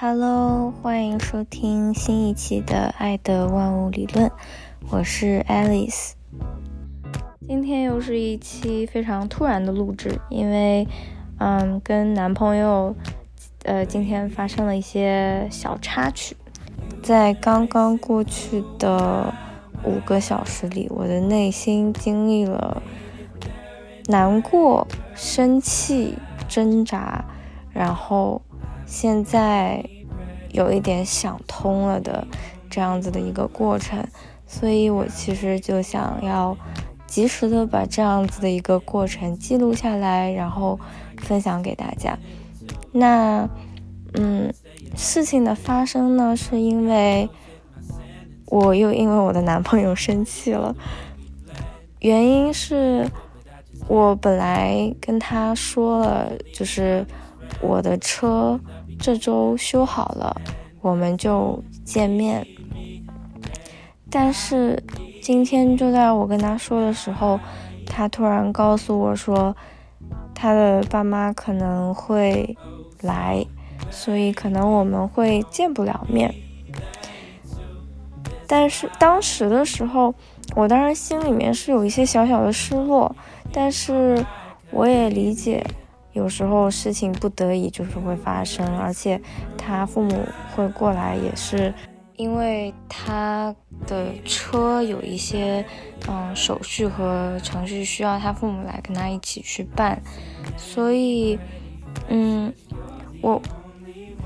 Hello，欢迎收听新一期的《爱的万物理论》，我是 Alice。今天又是一期非常突然的录制，因为，嗯，跟男朋友，呃，今天发生了一些小插曲。在刚刚过去的五个小时里，我的内心经历了难过、生气、挣扎，然后。现在有一点想通了的这样子的一个过程，所以我其实就想要及时的把这样子的一个过程记录下来，然后分享给大家。那，嗯，事情的发生呢，是因为我又因为我的男朋友生气了，原因是我本来跟他说了，就是我的车。这周修好了，我们就见面。但是今天就在我跟他说的时候，他突然告诉我说，他的爸妈可能会来，所以可能我们会见不了面。但是当时的时候，我当然心里面是有一些小小的失落，但是我也理解。有时候事情不得已就是会发生，而且他父母会过来，也是因为他的车有一些嗯手续和程序需要他父母来跟他一起去办，所以嗯我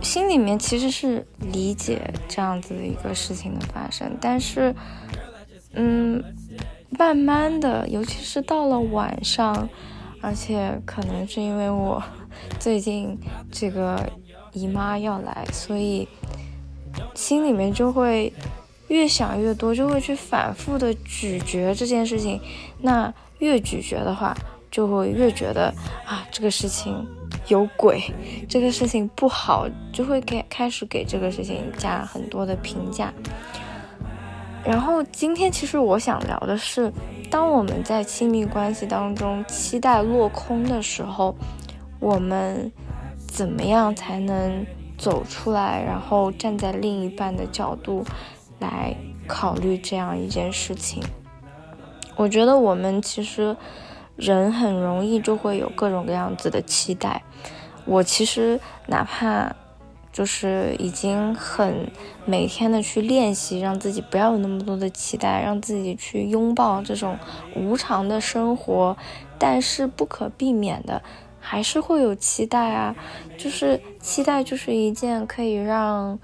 心里面其实是理解这样子的一个事情的发生，但是嗯慢慢的，尤其是到了晚上。而且可能是因为我 最近这个姨妈要来，所以心里面就会越想越多，就会去反复的咀嚼这件事情。那越咀嚼的话，就会越觉得啊，这个事情有鬼，这个事情不好，就会给开始给这个事情加很多的评价。然后今天其实我想聊的是。当我们在亲密关系当中期待落空的时候，我们怎么样才能走出来，然后站在另一半的角度来考虑这样一件事情？我觉得我们其实人很容易就会有各种各样子的期待。我其实哪怕。就是已经很每天的去练习，让自己不要有那么多的期待，让自己去拥抱这种无常的生活。但是不可避免的，还是会有期待啊。就是期待，就是一件可以让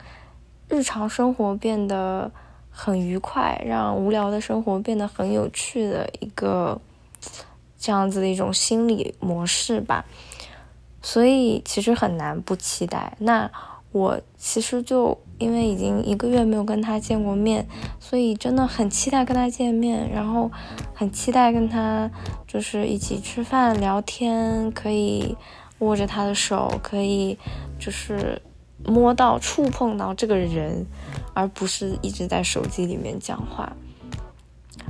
日常生活变得很愉快，让无聊的生活变得很有趣的一个这样子的一种心理模式吧。所以其实很难不期待。那。我其实就因为已经一个月没有跟他见过面，所以真的很期待跟他见面，然后很期待跟他就是一起吃饭聊天，可以握着他的手，可以就是摸到、触碰到这个人，而不是一直在手机里面讲话，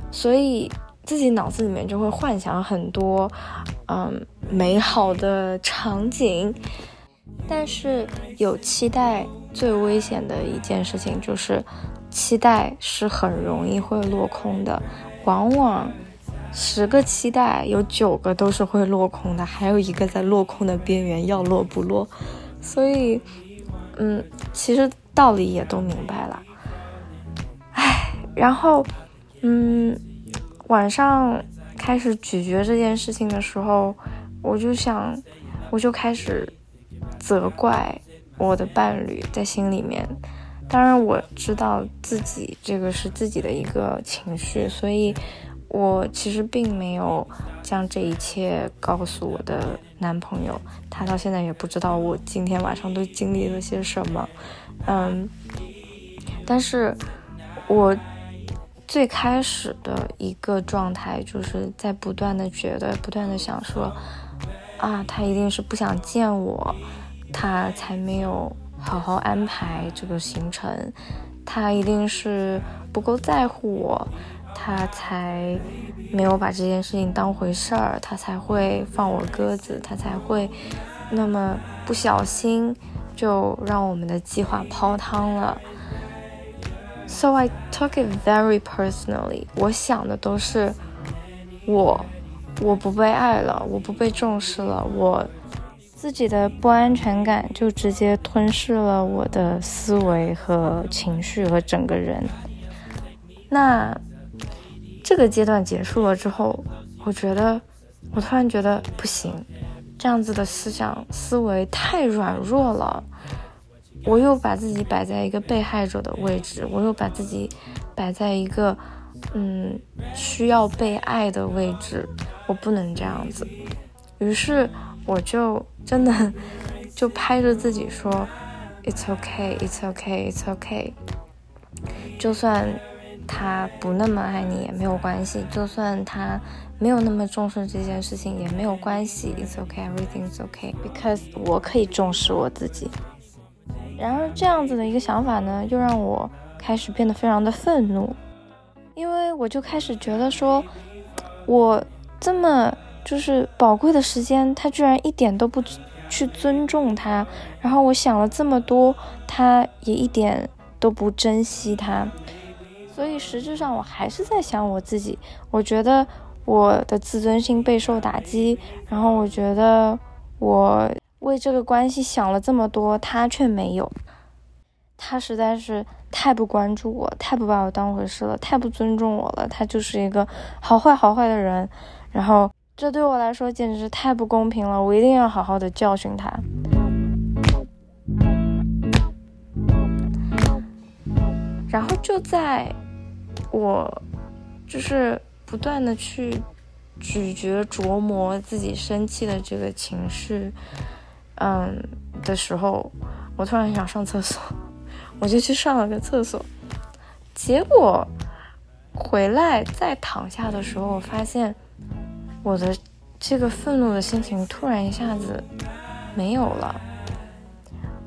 所以自己脑子里面就会幻想很多嗯美好的场景。但是有期待，最危险的一件事情就是，期待是很容易会落空的。往往十个期待有九个都是会落空的，还有一个在落空的边缘，要落不落。所以，嗯，其实道理也都明白了。唉，然后，嗯，晚上开始咀嚼这件事情的时候，我就想，我就开始。责怪我的伴侣在心里面，当然我知道自己这个是自己的一个情绪，所以我其实并没有将这一切告诉我的男朋友，他到现在也不知道我今天晚上都经历了些什么。嗯，但是我最开始的一个状态就是在不断的觉得，不断的想说，啊，他一定是不想见我。他才没有好好安排这个行程，他一定是不够在乎我，他才没有把这件事情当回事儿，他才会放我鸽子，他才会那么不小心就让我们的计划泡汤了。So I took it very personally。我想的都是我，我不被爱了，我不被重视了，我自己的不安全感就直接吞噬了我的思维和情绪和整个人。那这个阶段结束了之后，我觉得我突然觉得不行，这样子的思想思维太软弱了。我又把自己摆在一个被害者的位置，我又把自己摆在一个嗯需要被爱的位置，我不能这样子。于是我就真的就拍着自己说：“It's okay, it's okay, it's okay。”就算他不那么爱你也没有关系，就算他没有那么重视这件事情也没有关系，It's okay, everything's okay because 我可以重视我自己。然而，这样子的一个想法呢，又让我开始变得非常的愤怒，因为我就开始觉得说，我这么就是宝贵的时间，他居然一点都不去尊重他，然后我想了这么多，他也一点都不珍惜他，所以实质上我还是在想我自己，我觉得我的自尊心备受打击，然后我觉得我。为这个关系想了这么多，他却没有。他实在是太不关注我，太不把我当回事了，太不尊重我了。他就是一个好坏好坏的人。然后这对我来说简直太不公平了，我一定要好好的教训他。然后就在我就是不断的去咀嚼琢磨自己生气的这个情绪。嗯的时候，我突然想上厕所，我就去上了个厕所。结果回来再躺下的时候，我发现我的这个愤怒的心情突然一下子没有了。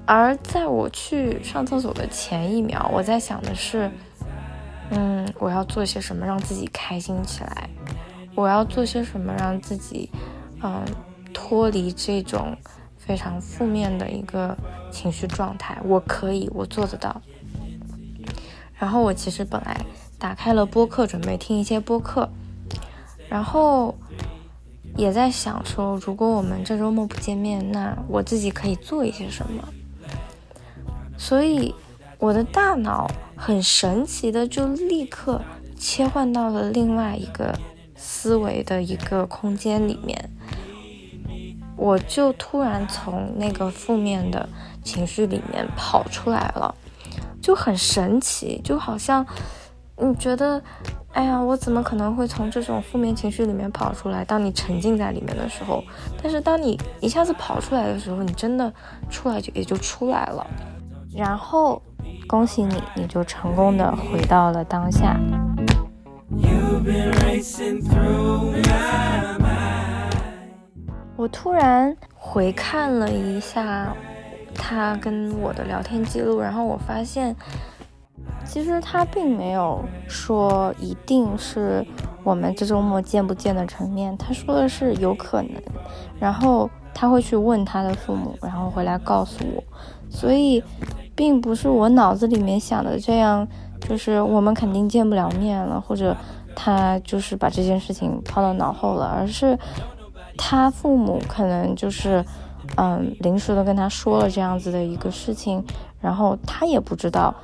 而在我去上厕所的前一秒，我在想的是，嗯，我要做些什么让自己开心起来？我要做些什么让自己，嗯，脱离这种。非常负面的一个情绪状态，我可以，我做得到。然后我其实本来打开了播客，准备听一些播客，然后也在想说，如果我们这周末不见面，那我自己可以做一些什么。所以我的大脑很神奇的就立刻切换到了另外一个思维的一个空间里面。我就突然从那个负面的情绪里面跑出来了，就很神奇，就好像你觉得，哎呀，我怎么可能会从这种负面情绪里面跑出来？当你沉浸在里面的时候，但是当你一下子跑出来的时候，你真的出来就也就出来了。然后恭喜你，你就成功的回到了当下。我突然回看了一下他跟我的聊天记录，然后我发现，其实他并没有说一定是我们这周末见不见的成面，他说的是有可能，然后他会去问他的父母，然后回来告诉我，所以并不是我脑子里面想的这样，就是我们肯定见不了面了，或者他就是把这件事情抛到脑后了，而是。他父母可能就是，嗯，临时的跟他说了这样子的一个事情，然后他也不知道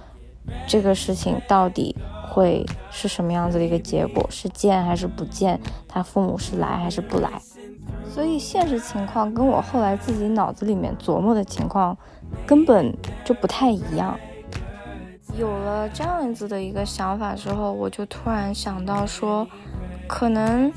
这个事情到底会是什么样子的一个结果，是见还是不见，他父母是来还是不来，所以现实情况跟我后来自己脑子里面琢磨的情况根本就不太一样。有了这样子的一个想法之后，我就突然想到说，可能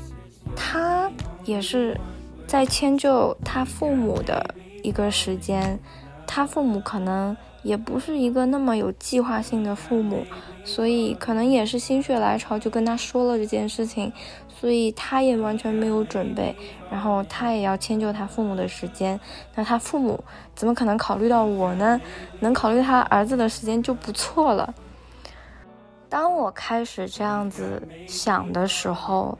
他。也是在迁就他父母的一个时间，他父母可能也不是一个那么有计划性的父母，所以可能也是心血来潮就跟他说了这件事情，所以他也完全没有准备，然后他也要迁就他父母的时间，那他父母怎么可能考虑到我呢？能考虑他儿子的时间就不错了。当我开始这样子想的时候。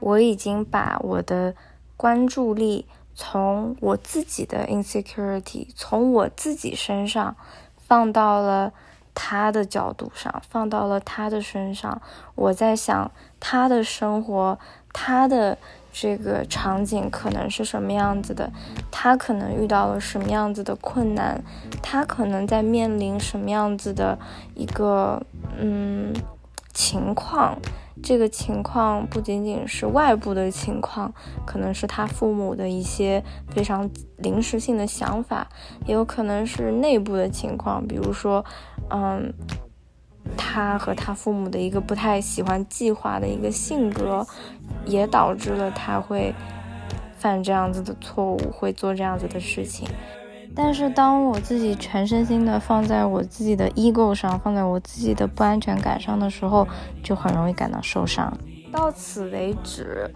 我已经把我的关注力从我自己的 insecurity，从我自己身上放到了他的角度上，放到了他的身上。我在想他的生活，他的这个场景可能是什么样子的，他可能遇到了什么样子的困难，他可能在面临什么样子的一个嗯情况。这个情况不仅仅是外部的情况，可能是他父母的一些非常临时性的想法，也有可能是内部的情况，比如说，嗯，他和他父母的一个不太喜欢计划的一个性格，也导致了他会犯这样子的错误，会做这样子的事情。但是当我自己全身心的放在我自己的 ego 上，放在我自己的不安全感上的时候，就很容易感到受伤。到此为止，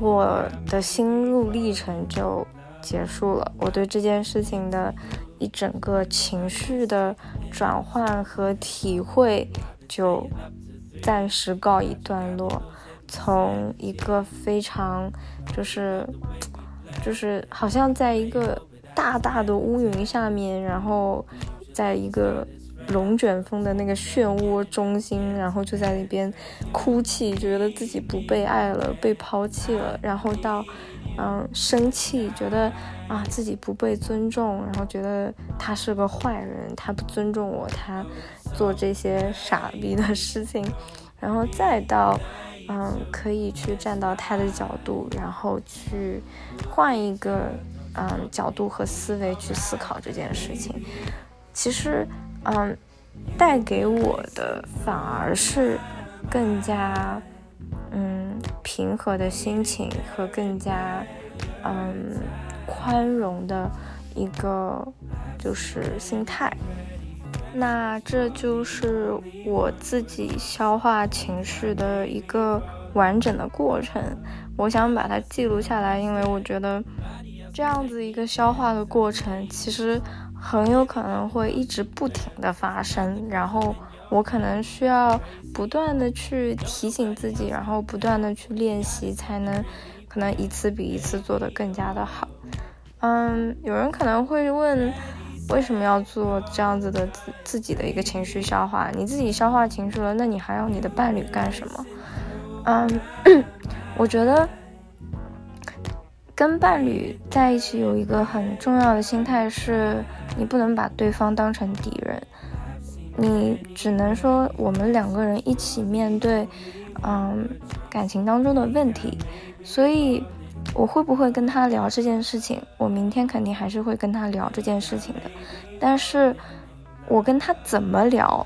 我的心路历程就结束了。我对这件事情的一整个情绪的转换和体会就暂时告一段落。从一个非常就是就是好像在一个。大大的乌云下面，然后在一个龙卷风的那个漩涡中心，然后就在那边哭泣，觉得自己不被爱了，被抛弃了，然后到嗯生气，觉得啊自己不被尊重，然后觉得他是个坏人，他不尊重我，他做这些傻逼的事情，然后再到嗯可以去站到他的角度，然后去换一个。嗯，角度和思维去思考这件事情，其实，嗯，带给我的反而是更加嗯平和的心情和更加嗯宽容的一个就是心态。那这就是我自己消化情绪的一个完整的过程。我想把它记录下来，因为我觉得。这样子一个消化的过程，其实很有可能会一直不停的发生，然后我可能需要不断的去提醒自己，然后不断的去练习，才能可能一次比一次做得更加的好。嗯，有人可能会问，为什么要做这样子的自自己的一个情绪消化？你自己消化情绪了，那你还要你的伴侣干什么？嗯，我觉得。跟伴侣在一起有一个很重要的心态是，你不能把对方当成敌人，你只能说我们两个人一起面对，嗯，感情当中的问题。所以，我会不会跟他聊这件事情？我明天肯定还是会跟他聊这件事情的。但是，我跟他怎么聊，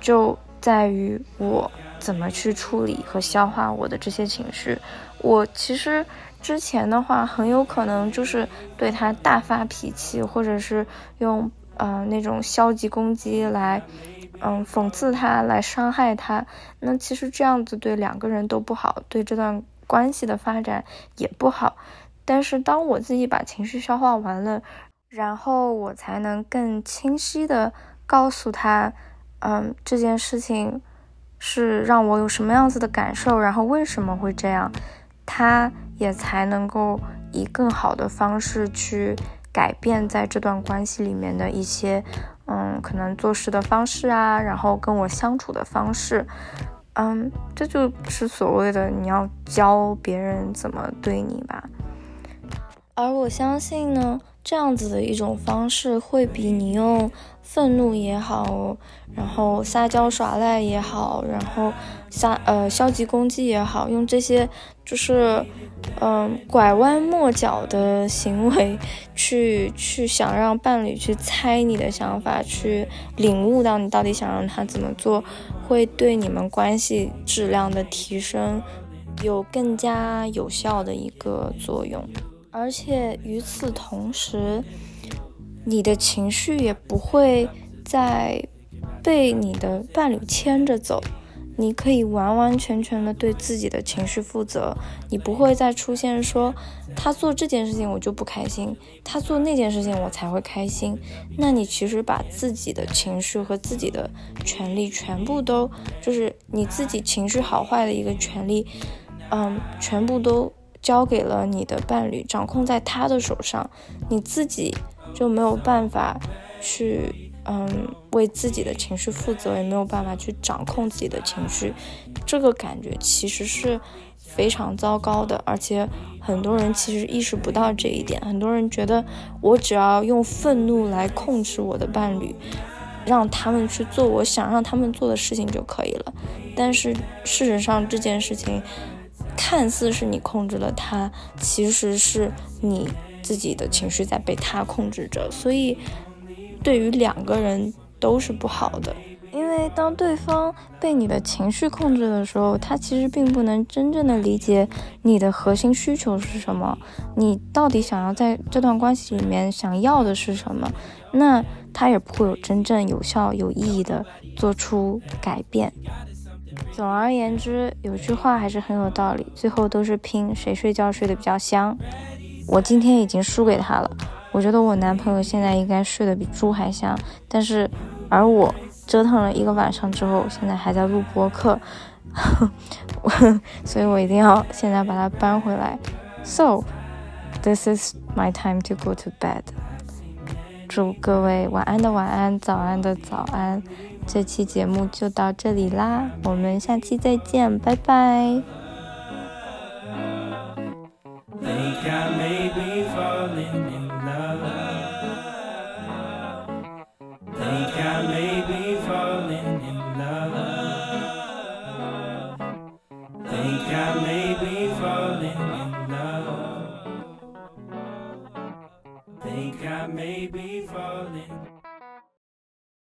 就在于我怎么去处理和消化我的这些情绪。我其实。之前的话，很有可能就是对他大发脾气，或者是用呃那种消极攻击来，嗯讽刺他，来伤害他。那其实这样子对两个人都不好，对这段关系的发展也不好。但是当我自己把情绪消化完了，然后我才能更清晰的告诉他，嗯这件事情是让我有什么样子的感受，然后为什么会这样，他。也才能够以更好的方式去改变在这段关系里面的一些，嗯，可能做事的方式啊，然后跟我相处的方式，嗯，这就是所谓的你要教别人怎么对你吧。而我相信呢，这样子的一种方式会比你用愤怒也好，然后撒娇耍赖也好，然后撒呃消极攻击也好，用这些就是。嗯，拐弯抹角的行为，去去想让伴侣去猜你的想法，去领悟到你到底想让他怎么做，会对你们关系质量的提升有更加有效的一个作用。而且与此同时，你的情绪也不会再被你的伴侣牵着走。你可以完完全全的对自己的情绪负责，你不会再出现说他做这件事情我就不开心，他做那件事情我才会开心。那你其实把自己的情绪和自己的权利全部都，就是你自己情绪好坏的一个权利，嗯，全部都交给了你的伴侣，掌控在他的手上，你自己就没有办法去，嗯，为自己的情绪负责，也没有办法去掌控自己的情绪，这个感觉其实是非常糟糕的，而且很多人其实意识不到这一点，很多人觉得我只要用愤怒来控制我的伴侣，让他们去做我想让他们做的事情就可以了，但是事实上这件事情。看似是你控制了他，其实是你自己的情绪在被他控制着，所以对于两个人都是不好的。因为当对方被你的情绪控制的时候，他其实并不能真正的理解你的核心需求是什么，你到底想要在这段关系里面想要的是什么，那他也不会有真正有效有意义的做出改变。总而言之，有句话还是很有道理，最后都是拼谁睡觉睡得比较香。我今天已经输给他了，我觉得我男朋友现在应该睡得比猪还香。但是，而我折腾了一个晚上之后，现在还在录播客，所以我一定要现在把它搬回来。So, this is my time to go to bed. 祝各位晚安的晚安，早安的早安。这期节目就到这里啦，我们下期再见，拜拜。